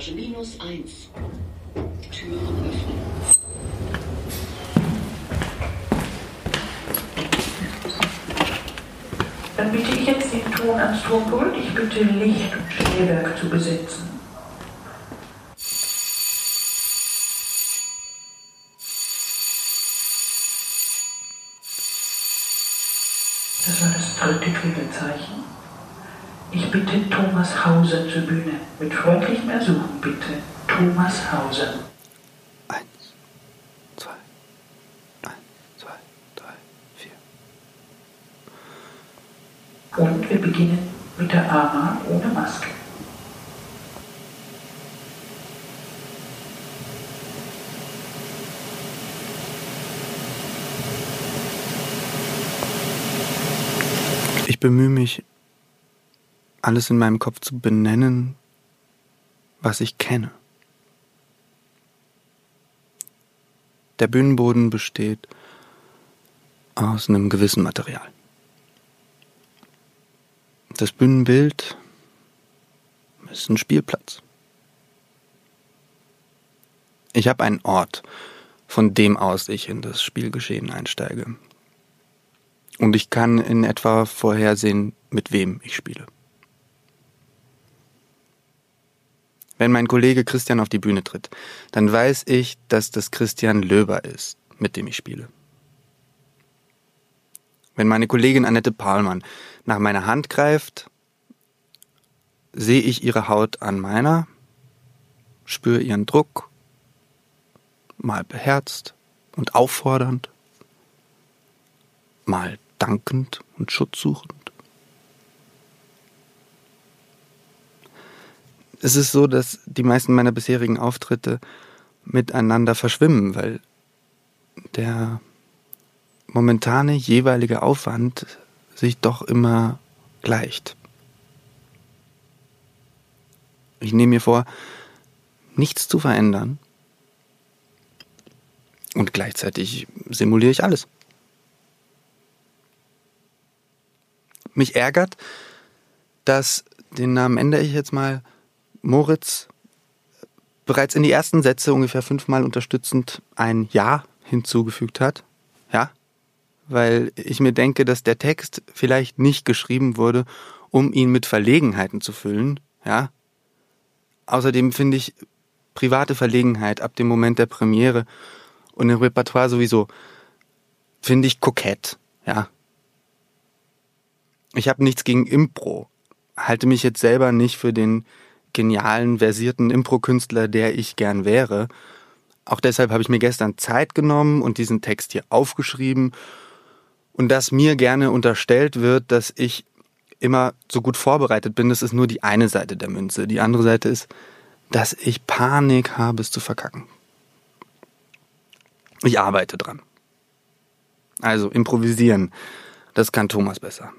Etage minus 1. Türen öffnen. Dann bitte ich jetzt den Ton ans Tonpult. Ich bitte Licht und Stellwerk zu besetzen. Das war das dritte Klingelzeichen. Ich bitte Thomas Hauser zur Bühne. Mit freundlichem Ersuchen bitte. Thomas Hauser. Eins, zwei, eins, zwei, drei, vier. Und wir beginnen mit der Ama ohne Maske. Ich bemühe mich, alles in meinem Kopf zu benennen, was ich kenne. Der Bühnenboden besteht aus einem gewissen Material. Das Bühnenbild ist ein Spielplatz. Ich habe einen Ort, von dem aus ich in das Spielgeschehen einsteige. Und ich kann in etwa vorhersehen, mit wem ich spiele. Wenn mein Kollege Christian auf die Bühne tritt, dann weiß ich, dass das Christian Löber ist, mit dem ich spiele. Wenn meine Kollegin Annette Pahlmann nach meiner Hand greift, sehe ich ihre Haut an meiner, spüre ihren Druck, mal beherzt und auffordernd, mal dankend und schutzsuchend. Es ist so, dass die meisten meiner bisherigen Auftritte miteinander verschwimmen, weil der momentane jeweilige Aufwand sich doch immer gleicht. Ich nehme mir vor, nichts zu verändern und gleichzeitig simuliere ich alles. Mich ärgert, dass den Namen ändere ich jetzt mal Moritz bereits in die ersten Sätze ungefähr fünfmal unterstützend ein Ja hinzugefügt hat. Ja, weil ich mir denke, dass der Text vielleicht nicht geschrieben wurde, um ihn mit Verlegenheiten zu füllen. Ja. Außerdem finde ich private Verlegenheit ab dem Moment der Premiere und im Repertoire sowieso finde ich kokett. Ja. Ich habe nichts gegen Impro, halte mich jetzt selber nicht für den genialen, versierten Impro-Künstler, der ich gern wäre. Auch deshalb habe ich mir gestern Zeit genommen und diesen Text hier aufgeschrieben. Und dass mir gerne unterstellt wird, dass ich immer so gut vorbereitet bin, das ist nur die eine Seite der Münze. Die andere Seite ist, dass ich Panik habe, es zu verkacken. Ich arbeite dran. Also improvisieren, das kann Thomas besser.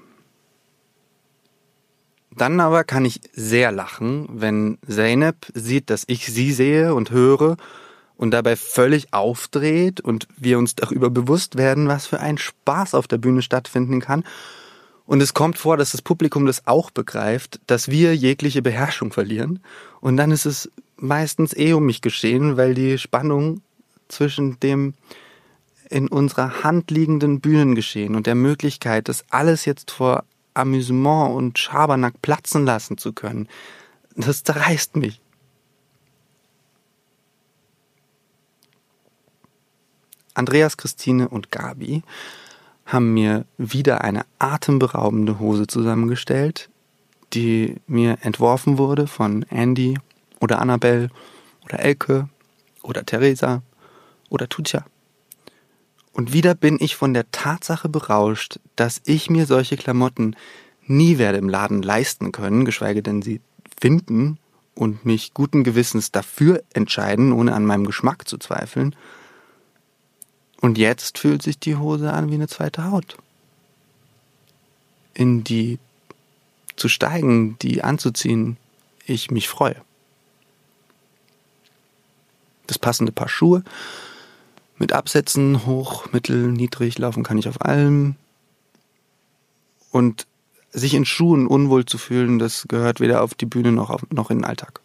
Dann aber kann ich sehr lachen, wenn Zeynep sieht, dass ich sie sehe und höre und dabei völlig aufdreht und wir uns darüber bewusst werden, was für ein Spaß auf der Bühne stattfinden kann. Und es kommt vor, dass das Publikum das auch begreift, dass wir jegliche Beherrschung verlieren. Und dann ist es meistens eh um mich geschehen, weil die Spannung zwischen dem in unserer Hand liegenden Bühnengeschehen und der Möglichkeit, das alles jetzt vor Amüsement und Schabernack platzen lassen zu können, das zerreißt mich. Andreas, Christine und Gabi haben mir wieder eine atemberaubende Hose zusammengestellt, die mir entworfen wurde von Andy oder Annabelle oder Elke oder Theresa oder Tutja. Und wieder bin ich von der Tatsache berauscht, dass ich mir solche Klamotten nie werde im Laden leisten können, geschweige denn sie finden und mich guten Gewissens dafür entscheiden, ohne an meinem Geschmack zu zweifeln. Und jetzt fühlt sich die Hose an wie eine zweite Haut. In die zu steigen, die anzuziehen, ich mich freue. Das passende Paar Schuhe, mit Absätzen hoch, mittel, niedrig, laufen kann ich auf allem. Und sich in Schuhen unwohl zu fühlen, das gehört weder auf die Bühne noch, auf, noch in den Alltag.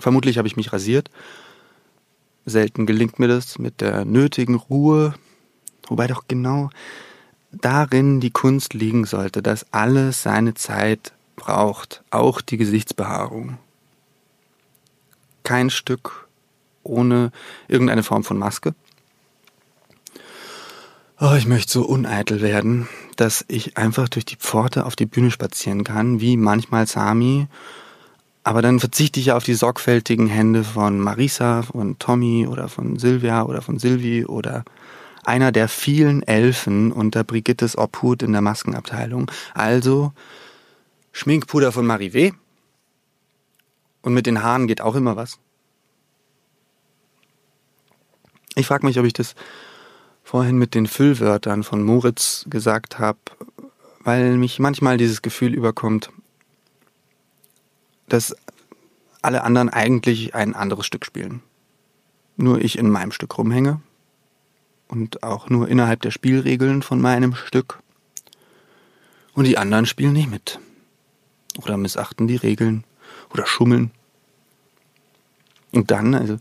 Vermutlich habe ich mich rasiert. Selten gelingt mir das mit der nötigen Ruhe, wobei doch genau darin die Kunst liegen sollte, dass alles seine Zeit braucht, auch die Gesichtsbehaarung. Kein Stück ohne irgendeine Form von Maske. Oh, ich möchte so uneitel werden, dass ich einfach durch die Pforte auf die Bühne spazieren kann, wie manchmal Sami. Aber dann verzichte ich auf die sorgfältigen Hände von Marisa, von Tommy oder von Silvia oder von Silvi oder einer der vielen Elfen unter Brigittes Obhut in der Maskenabteilung. Also Schminkpuder von Marivé. Und mit den Haaren geht auch immer was. Ich frage mich, ob ich das vorhin mit den Füllwörtern von Moritz gesagt habe, weil mich manchmal dieses Gefühl überkommt, dass alle anderen eigentlich ein anderes Stück spielen. Nur ich in meinem Stück rumhänge und auch nur innerhalb der Spielregeln von meinem Stück. Und die anderen spielen nicht mit. Oder missachten die Regeln oder schummeln. Und dann, also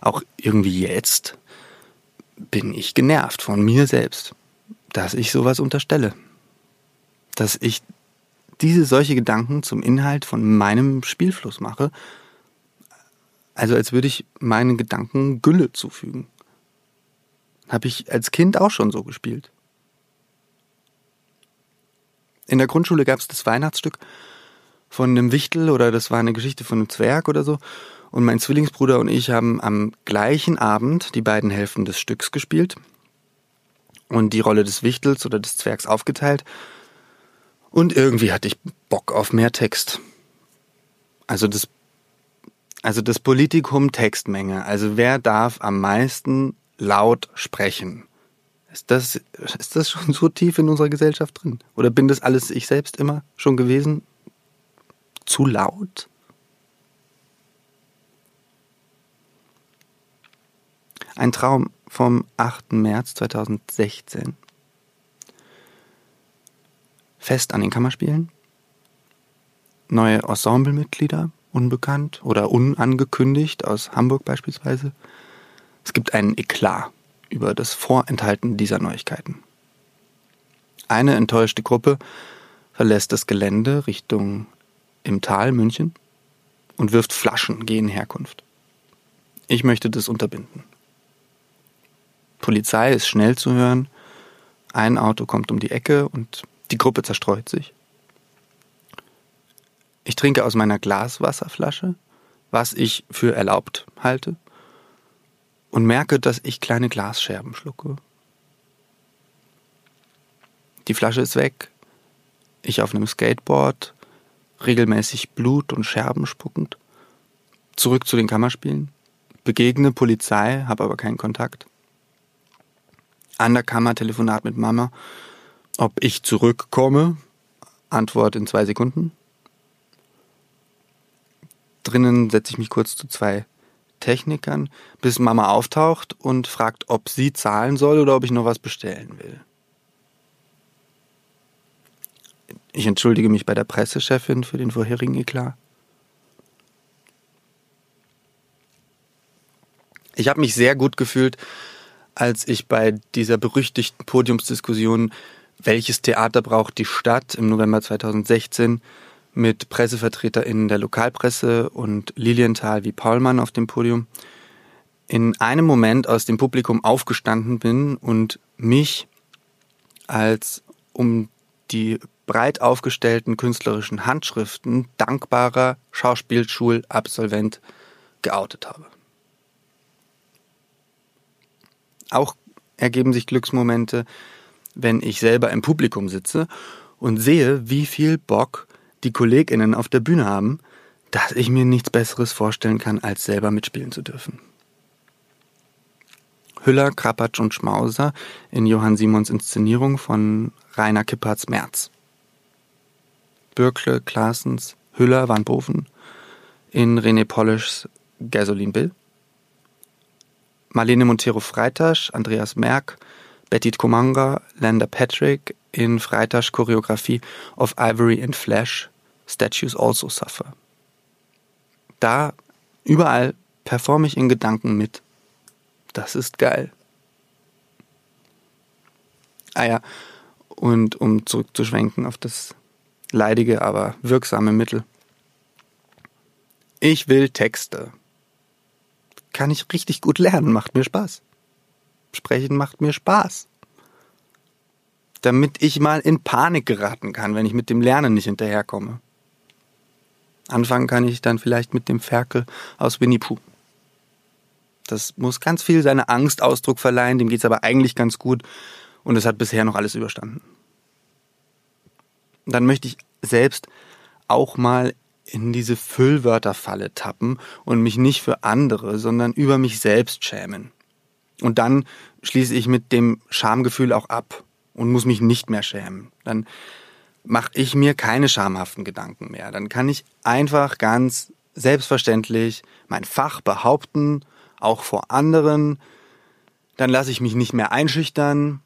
auch irgendwie jetzt, bin ich genervt von mir selbst, dass ich sowas unterstelle. Dass ich diese solche Gedanken zum Inhalt von meinem Spielfluss mache. Also als würde ich meinen Gedanken Gülle zufügen. Habe ich als Kind auch schon so gespielt. In der Grundschule gab es das Weihnachtsstück von einem Wichtel oder das war eine Geschichte von einem Zwerg oder so. Und mein Zwillingsbruder und ich haben am gleichen Abend die beiden Hälften des Stücks gespielt und die Rolle des Wichtels oder des Zwergs aufgeteilt. Und irgendwie hatte ich Bock auf mehr Text. Also das, also das Politikum Textmenge. Also wer darf am meisten laut sprechen? Ist das, ist das schon so tief in unserer Gesellschaft drin? Oder bin das alles ich selbst immer schon gewesen? Zu laut? Ein Traum vom 8. März 2016. Fest an den Kammerspielen. Neue Ensemblemitglieder, unbekannt oder unangekündigt, aus Hamburg beispielsweise. Es gibt einen Eklat über das Vorenthalten dieser Neuigkeiten. Eine enttäuschte Gruppe verlässt das Gelände Richtung im Tal München und wirft Flaschen gegen Herkunft. Ich möchte das unterbinden. Polizei ist schnell zu hören. Ein Auto kommt um die Ecke und die Gruppe zerstreut sich. Ich trinke aus meiner Glaswasserflasche, was ich für erlaubt halte, und merke, dass ich kleine Glasscherben schlucke. Die Flasche ist weg. Ich auf einem Skateboard, regelmäßig Blut und Scherben spuckend. Zurück zu den Kammerspielen. Begegne Polizei, habe aber keinen Kontakt. Undercover-Telefonat mit Mama. Ob ich zurückkomme? Antwort in zwei Sekunden. Drinnen setze ich mich kurz zu zwei Technikern, bis Mama auftaucht und fragt, ob sie zahlen soll oder ob ich noch was bestellen will. Ich entschuldige mich bei der Pressechefin für den vorherigen Eklat. Ich habe mich sehr gut gefühlt, als ich bei dieser berüchtigten Podiumsdiskussion, welches Theater braucht die Stadt im November 2016 mit PressevertreterInnen der Lokalpresse und Lilienthal wie Paulmann auf dem Podium, in einem Moment aus dem Publikum aufgestanden bin und mich als um die breit aufgestellten künstlerischen Handschriften dankbarer Schauspielschulabsolvent geoutet habe. Auch ergeben sich Glücksmomente, wenn ich selber im Publikum sitze und sehe, wie viel Bock die Kolleginnen auf der Bühne haben, dass ich mir nichts Besseres vorstellen kann, als selber mitspielen zu dürfen. Hüller, Krapatsch und Schmauser in Johann Simons Inszenierung von Rainer Kipperts März. Bürkle, Klaasens, Hüller, Van Boven in René Polischs Gasoline Bill. Marlene Montero Freitasch, Andreas Merck, Betty Komanga, Landa Patrick in Freitasch Choreografie of Ivory and Flesh, Statues Also Suffer. Da Überall performe ich in Gedanken mit. Das ist geil. Ah ja, und um zurückzuschwenken auf das leidige, aber wirksame Mittel. Ich will Texte. Kann ich richtig gut lernen, macht mir Spaß. Sprechen macht mir Spaß. Damit ich mal in Panik geraten kann, wenn ich mit dem Lernen nicht hinterherkomme. Anfangen kann ich dann vielleicht mit dem Ferkel aus Winnie Pooh. Das muss ganz viel seine Angst Ausdruck verleihen, dem geht's aber eigentlich ganz gut und es hat bisher noch alles überstanden. Dann möchte ich selbst auch mal in diese Füllwörterfalle tappen und mich nicht für andere, sondern über mich selbst schämen. Und dann schließe ich mit dem Schamgefühl auch ab und muss mich nicht mehr schämen. Dann mache ich mir keine schamhaften Gedanken mehr. Dann kann ich einfach ganz selbstverständlich mein Fach behaupten, auch vor anderen. Dann lasse ich mich nicht mehr einschüchtern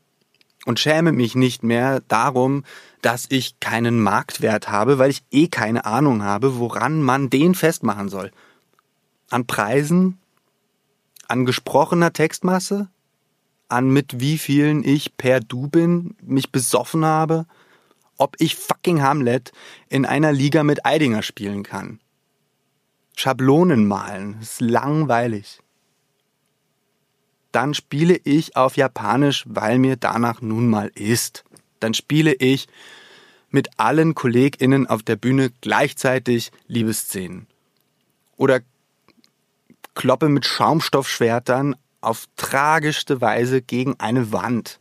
und schäme mich nicht mehr darum, dass ich keinen Marktwert habe, weil ich eh keine Ahnung habe, woran man den festmachen soll. An Preisen? An gesprochener Textmasse? An mit wie vielen ich per Du bin, mich besoffen habe? Ob ich fucking Hamlet in einer Liga mit Eidinger spielen kann? Schablonen malen, ist langweilig. Dann spiele ich auf Japanisch, weil mir danach nun mal ist dann spiele ich mit allen KollegInnen auf der Bühne gleichzeitig Liebesszenen. Oder kloppe mit Schaumstoffschwertern auf tragischste Weise gegen eine Wand,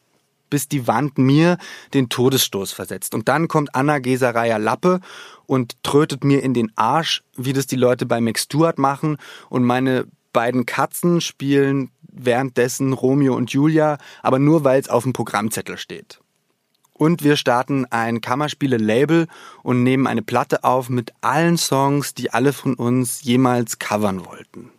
bis die Wand mir den Todesstoß versetzt. Und dann kommt Anna Geseraya Lappe und trötet mir in den Arsch, wie das die Leute bei Max Stewart machen. Und meine beiden Katzen spielen währenddessen Romeo und Julia, aber nur weil es auf dem Programmzettel steht. Und wir starten ein Kammerspiele-Label und nehmen eine Platte auf mit allen Songs, die alle von uns jemals covern wollten.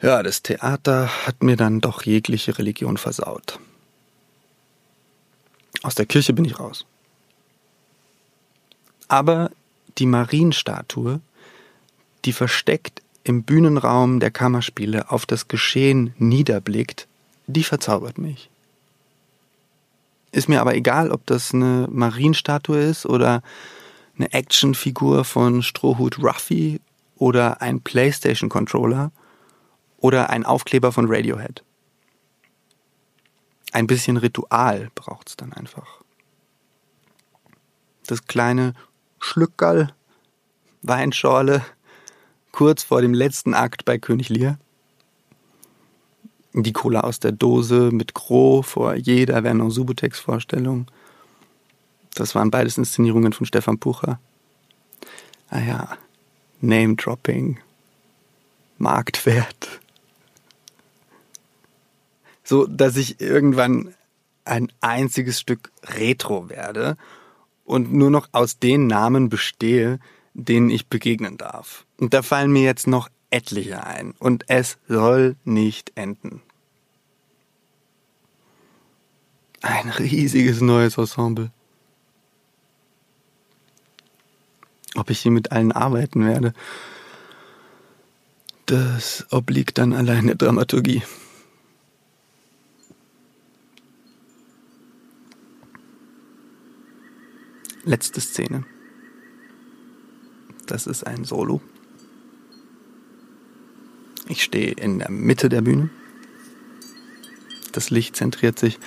Ja, das Theater hat mir dann doch jegliche Religion versaut. Aus der Kirche bin ich raus. Aber die Marienstatue, die versteckt im Bühnenraum der Kammerspiele auf das Geschehen niederblickt, die verzaubert mich. Ist mir aber egal, ob das eine Marienstatue ist oder eine Actionfigur von Strohhut Ruffy oder ein PlayStation Controller oder ein Aufkleber von Radiohead. Ein bisschen Ritual braucht's dann einfach. Das kleine Schlückerl, Weinschorle, kurz vor dem letzten Akt bei König Lear die Cola aus der Dose mit Gros vor jeder Werner Subutex-Vorstellung. Das waren beides Inszenierungen von Stefan Pucher. Ah ja, Name-Dropping, Marktwert. So, dass ich irgendwann ein einziges Stück Retro werde und nur noch aus den Namen bestehe, denen ich begegnen darf. Und da fallen mir jetzt noch etliche ein und es soll nicht enden. Ein riesiges neues Ensemble. Ob ich hier mit allen arbeiten werde, das obliegt dann allein der Dramaturgie. Letzte Szene. Das ist ein Solo. Ich stehe in der Mitte der Bühne. Das Licht zentriert sich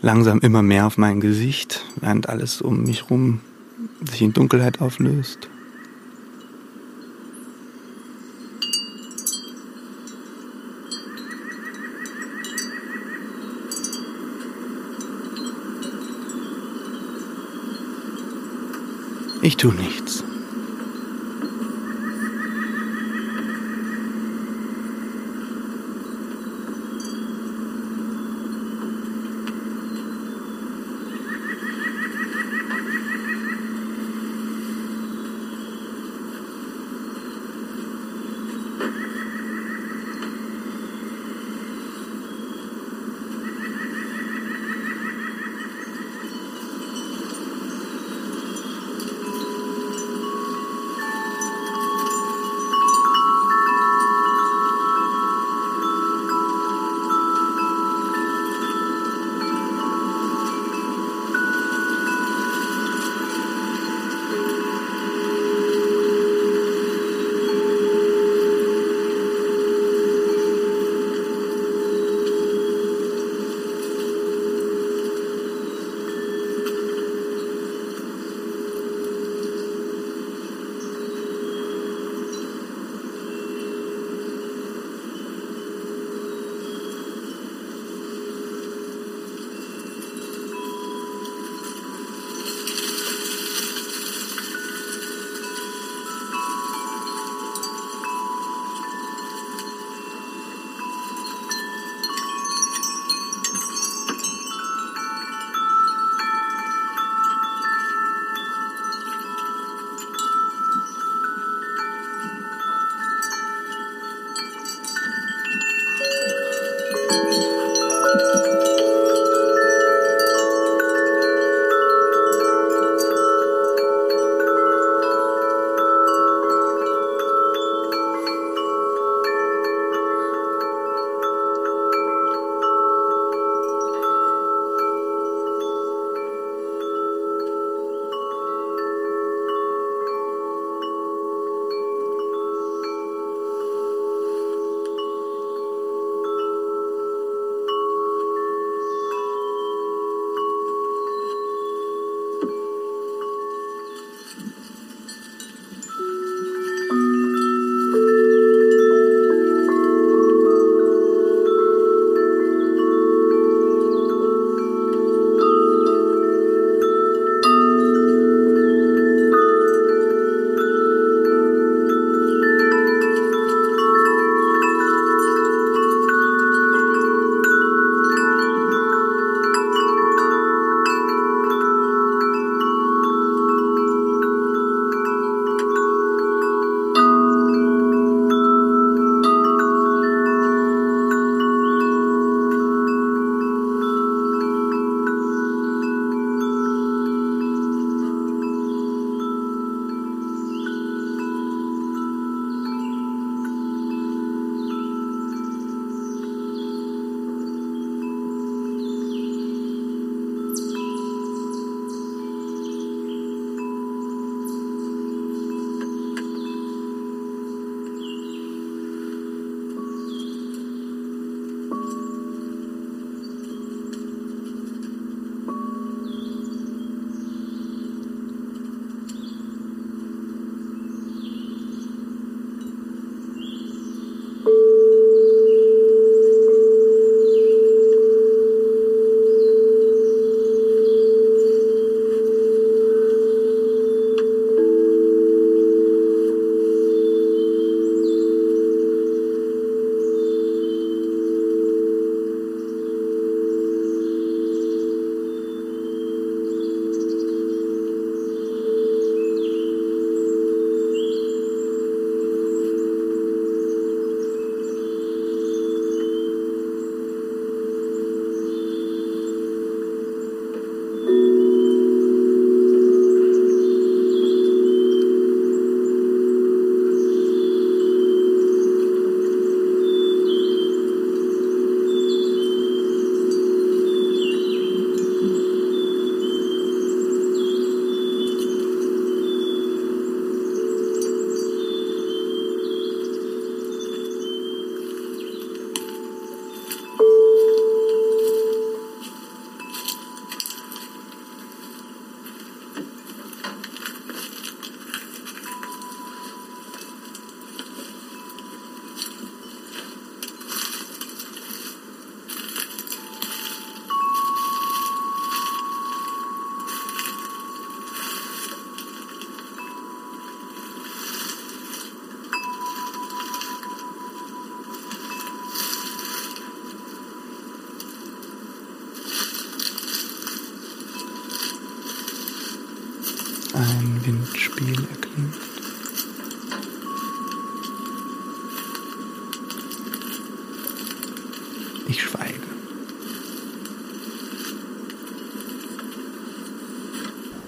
langsam immer mehr auf mein Gesicht, während alles um mich herum sich in Dunkelheit auflöst. Ich tue nichts.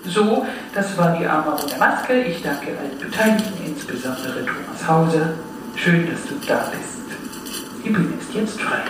So, das war die Arme ohne Maske. Ich danke allen Beteiligten, insbesondere Thomas Hauser. Schön, dass du da bist. Die Bühne ist jetzt frei.